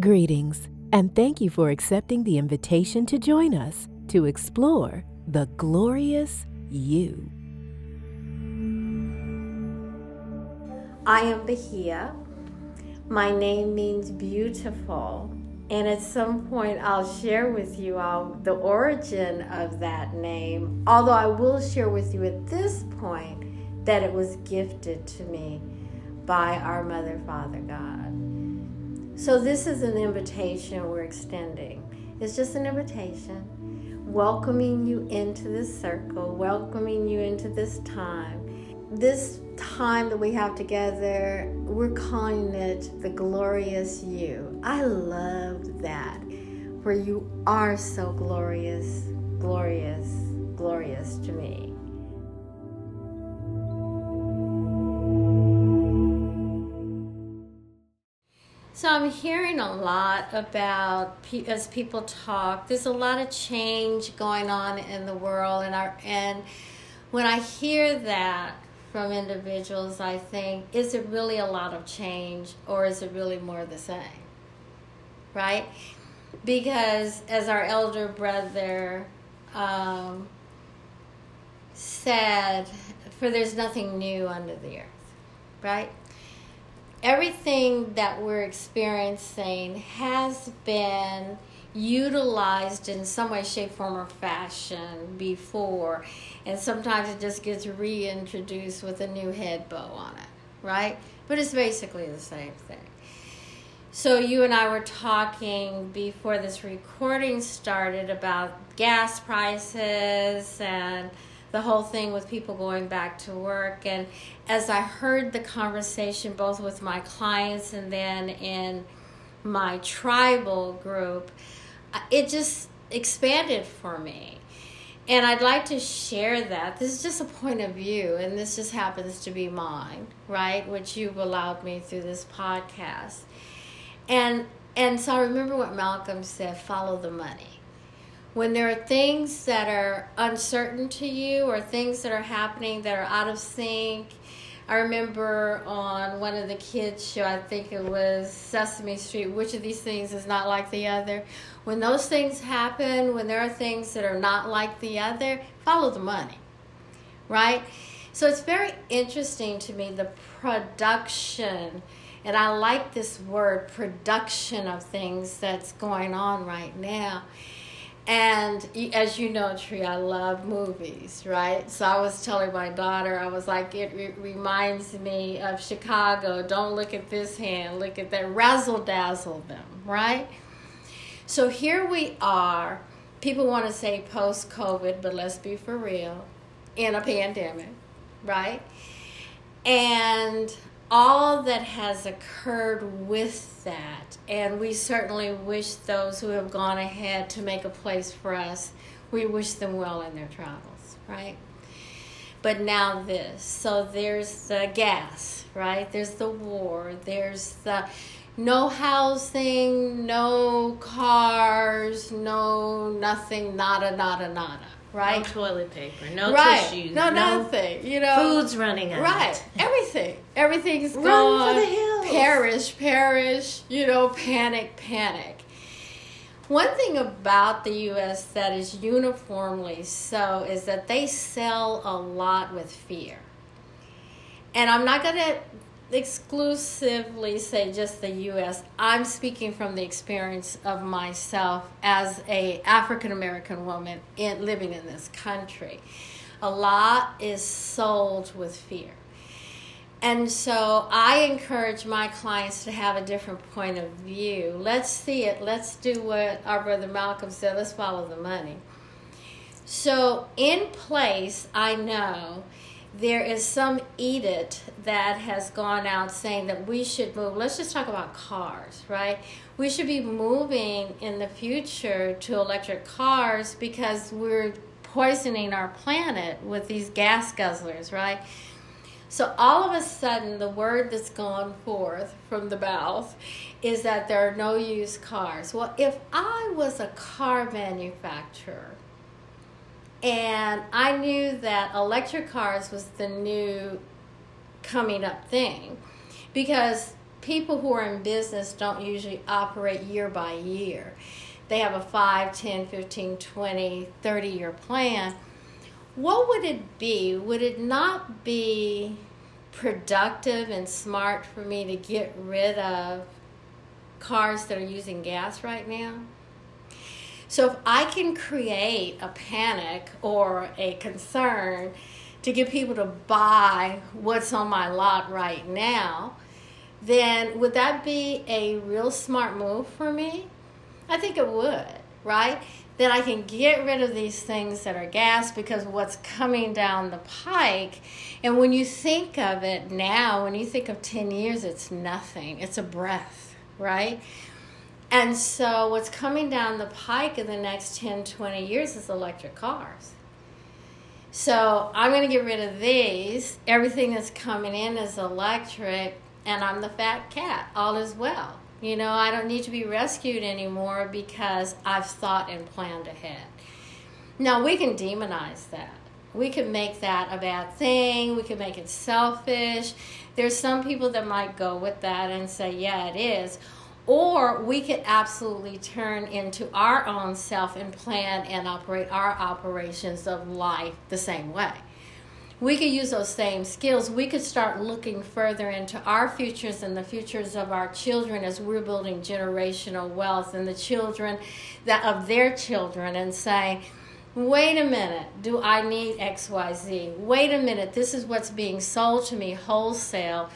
Greetings, and thank you for accepting the invitation to join us to explore the glorious you. I am Bahia. My name means beautiful, and at some point I'll share with you all the origin of that name. Although I will share with you at this point that it was gifted to me by our Mother, Father, God. So, this is an invitation we're extending. It's just an invitation, welcoming you into this circle, welcoming you into this time. This time that we have together, we're calling it the glorious you. I love that, where you are so glorious, glorious, glorious to me. So I'm hearing a lot about as people talk. There's a lot of change going on in the world, and our and when I hear that from individuals, I think, is it really a lot of change, or is it really more the same? Right? Because as our elder brother um, said, for there's nothing new under the earth, right? Everything that we're experiencing has been utilized in some way, shape, form, or fashion before, and sometimes it just gets reintroduced with a new head bow on it, right? But it's basically the same thing. So, you and I were talking before this recording started about gas prices and the whole thing with people going back to work. And as I heard the conversation, both with my clients and then in my tribal group, uh, it just expanded for me. And I'd like to share that. This is just a point of view, and this just happens to be mine, right? Which you've allowed me through this podcast. And and so I remember what Malcolm said, follow the money when there are things that are uncertain to you or things that are happening that are out of sync. I remember on one of the kids' show, I think it was Sesame Street, which of these things is not like the other. When those things happen, when there are things that are not like the other, follow the money, right? So it's very interesting to me the production, and I like this word production of things that's going on right now and as you know, Tree, I love movies, right? So I was telling my daughter, I was like, it, it reminds me of Chicago. Don't look at this hand, look at that. Razzle dazzle them, right? So here we are. People want to say post COVID, but let's be for real in a pandemic, right? And all that has occurred with that. And we certainly wish those who have gone ahead to make a place for us, we wish them well in their travels, right? But now this. So there's the gas, right? There's the war. There's the no housing, no cars, no nothing, nada, nada, nada right? No toilet paper, no right. tissues, no, no nothing. You know, food's running out. Right, everything, everything's Run gone. for the hills. Perish, perish. You know, panic, panic. One thing about the U.S. that is uniformly so is that they sell a lot with fear. And I'm not going to exclusively say just the US. I'm speaking from the experience of myself as a African American woman in living in this country. A lot is sold with fear. And so I encourage my clients to have a different point of view. Let's see it. Let's do what our brother Malcolm said. Let's follow the money. So, in place, I know there is some edict that has gone out saying that we should move. Let's just talk about cars, right? We should be moving in the future to electric cars because we're poisoning our planet with these gas guzzlers, right? So all of a sudden, the word that's gone forth from the mouth is that there are no used cars. Well, if I was a car manufacturer, and I knew that electric cars was the new coming up thing because people who are in business don't usually operate year by year. They have a 5, 10, 15, 20, 30 year plan. What would it be? Would it not be productive and smart for me to get rid of cars that are using gas right now? So if I can create a panic or a concern to get people to buy what's on my lot right now, then would that be a real smart move for me? I think it would, right? Then I can get rid of these things that are gas because what's coming down the pike. And when you think of it now, when you think of 10 years, it's nothing. It's a breath, right? And so what's coming down the pike in the next 10, 20 years is electric cars. So I'm going to get rid of these. Everything that's coming in is electric, and I'm the fat cat. All is well. You know, I don't need to be rescued anymore because I've thought and planned ahead. Now, we can demonize that. We can make that a bad thing. We can make it selfish. There's some people that might go with that and say, yeah, it is. Or we could absolutely turn into our own self and plan and operate our operations of life the same way we could use those same skills. We could start looking further into our futures and the futures of our children as we're building generational wealth and the children that of their children and say, wait a minute, do I need XYZ? Wait a minute, this is what's being sold to me wholesale.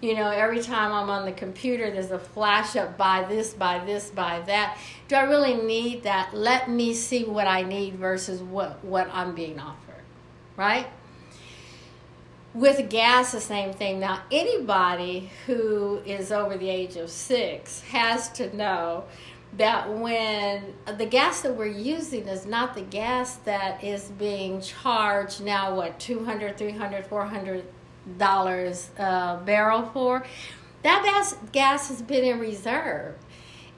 You know, every time I'm on the computer, there's a flash up buy this, buy this, buy that. Do I really need that? Let me see what I need versus what, what I'm being offered. Right? with gas, the same thing. Now, anybody who is over the age of six has to know that when the gas that we're using is not the gas that is being charged now, what, 200 300 400 dollars a barrel for, that gas, gas has been in reserve.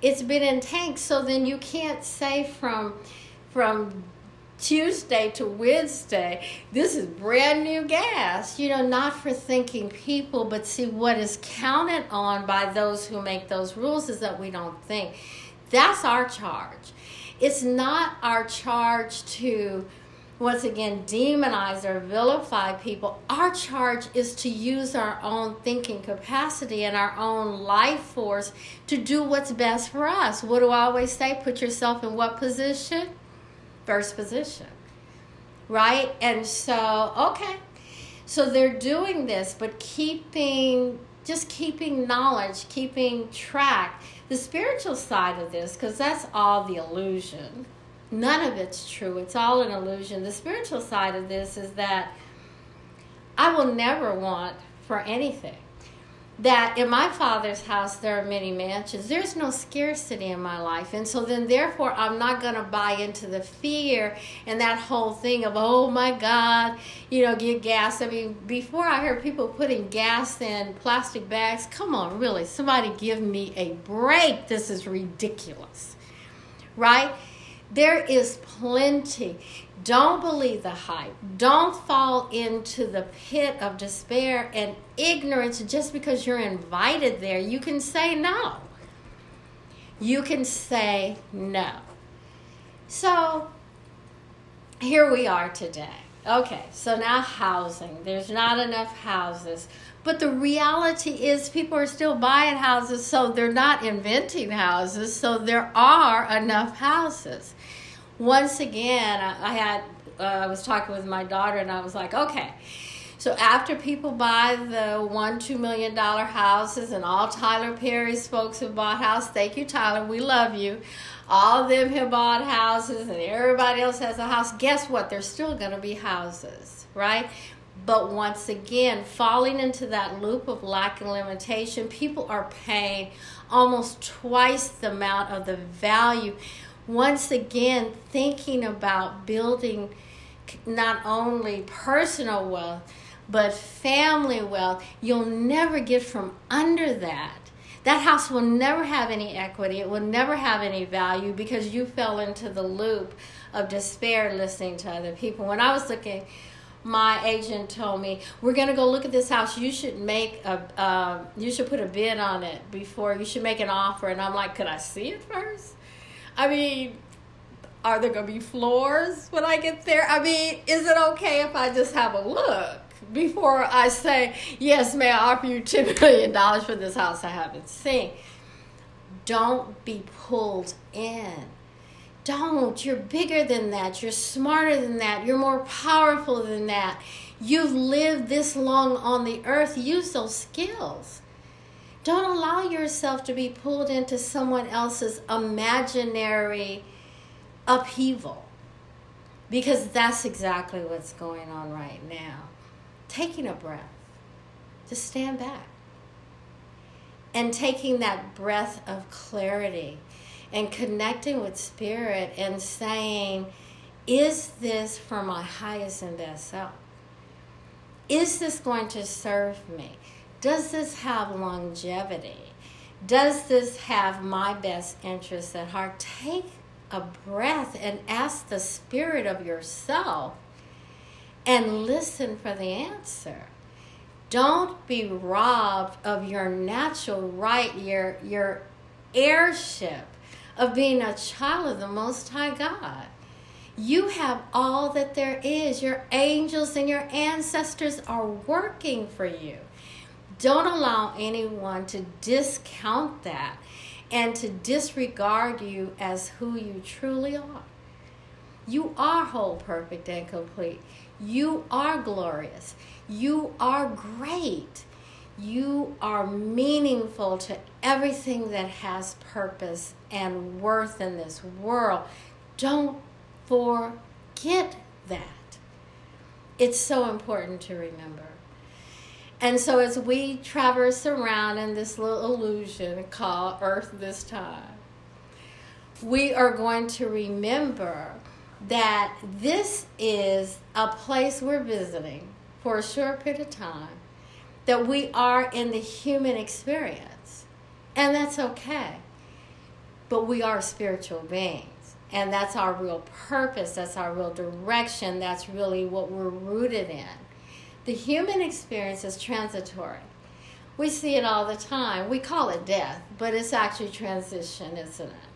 It's been in tanks, so then you can't say from from Tuesday to Wednesday, this is brand new gas. You know, not for thinking people, but see what is counted on by those who make those rules is that we don't think. That's our charge. It's not our charge to, once again, demonize or vilify people. Our charge is to use our own thinking capacity and our own life force to do what's best for us. What do I always say? Put yourself in what position? first position. Right? And so, okay. So they're doing this, but keeping, just keeping knowledge, keeping track. The spiritual side of this, because that's all the illusion. None of it's true. It's all an illusion. The spiritual side of this is that I will never want for anything. That in my father's house there are many mansions. There's no scarcity in my life. And so then therefore i'm not going to buy into the fear and that whole thing of oh my god you know get gas. I mean before i heard people putting gas in plastic bags come on really somebody give me a break. This is ridiculous. Right there is plenty don't believe the hype. Don't fall into the pit of despair and ignorance just because you're invited there. You can say no. You can say no. So here we are today. Okay, so now housing. There's not enough houses. But the reality is, people are still buying houses, so they're not inventing houses, so there are enough houses once again, I, had uh, I was talking with my daughter, and I was like, okay. So after people buy the one, two million dollar houses, and all Tyler Perry's folks have bought houses, thank you, Tyler, we love you. All of them have bought houses, and everybody else has a house. Guess what? There's still going to be houses, right? But once again, falling into that loop of lack and limitation, people are paying almost twice the amount of the value once again thinking about building not only personal wealth but family wealth you'll never get from under that that house will never have any equity. It will never have any value because you fell into the loop of despair listening to other people. When i was looking my agent told me we're going to go look at this house. You should make a uh, you should put a bid on it before you should make an offer. And i'm like could i see it first? I mean are there going to be floors when i get there? I mean is it okay if i just have a look before i say yes may i offer you $10 million for this house i haven't seen don't be pulled in don't. You're bigger than that. You're smarter than that. You're more powerful than that. You've lived this long on the earth. Use those skills. Don't allow yourself to be pulled into someone else's imaginary upheaval because that's exactly what's going on right now. Taking a breath, just stand back and taking that breath of clarity and connecting with spirit and saying, is this for my highest and best self? Is this going to serve me? Does this have longevity? Does this have my best interests at heart? Take a breath and ask the spirit of yourself and listen for the answer. Don't be robbed of your natural right, your, your heirship of being a child of the Most High God. You have all that there is. Your angels and your ancestors are working for you. Don't allow anyone to discount that and to disregard you as who you truly are. You are whole, perfect, and complete. You are glorious. You are great you are meaningful to everything that has purpose and worth in this world. Don't forget that. It's so important to remember. And so, as we traverse around in this little illusion called Earth this time, we are going to remember that this is a place we're visiting for a short period of time that we are in the human experience. And that's okay. But we are spiritual beings. And that's our real purpose. That's our real direction. That's really what we're rooted in. The human experience is transitory. We see it all the time. We call it death, but it's actually transition, isn't it?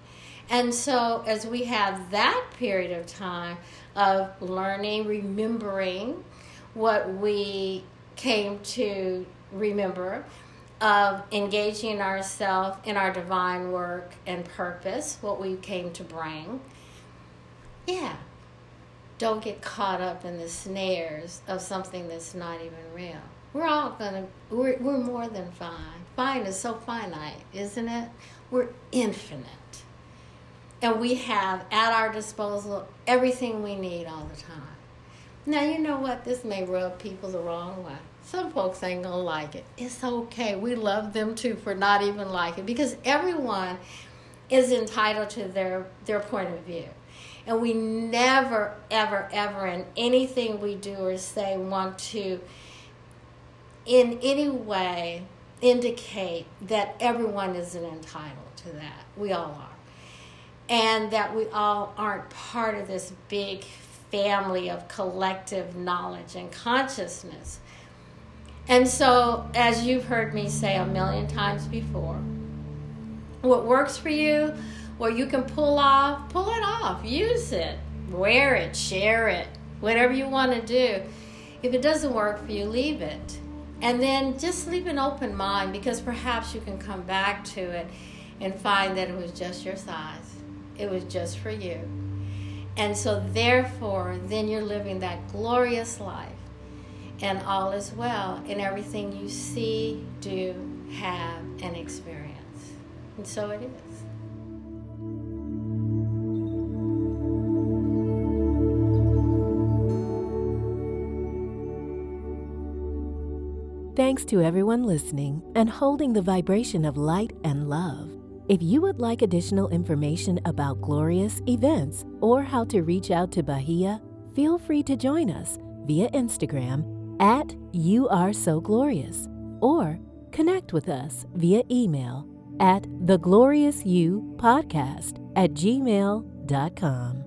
And so, as we have that period of time of learning, remembering what we came to remember of engaging ourselves in our divine work and purpose, what we came to bring. Yeah. Don't get caught up in the snares of something that's not even real. We're all gonna, we're, we're more than fine. Fine is so finite, isn't it? We're infinite. And we have at our disposal everything we need all the time. Now, you know what? This may rub people the wrong way. Some folks ain't gonna like it. It's okay. We love them too for not even liking because everyone is entitled to their their point of view. And we never, ever, ever in anything we do or say want to in any way indicate that everyone isn't entitled to that. We all are. And that we all aren't part of this big family of collective knowledge and consciousness. And so, as you've heard me say a million times before, what works for you, what you can pull off, pull it off, use it, wear it, share it, whatever you want to do. If it doesn't work for you, leave it. And then just leave an open mind because perhaps you can come back to it and find that it was just your size. It was just for you. And so, therefore, then you're living that glorious life, and all is well in everything you see, do, have, and experience. And so it is. Thanks to everyone listening and holding the vibration of light and love. If you would like additional information about glorious events or how to reach out to Bahia, feel free to join us via Instagram at You Are So Glorious or connect with us via email at the glorious you podcast at gmail.com.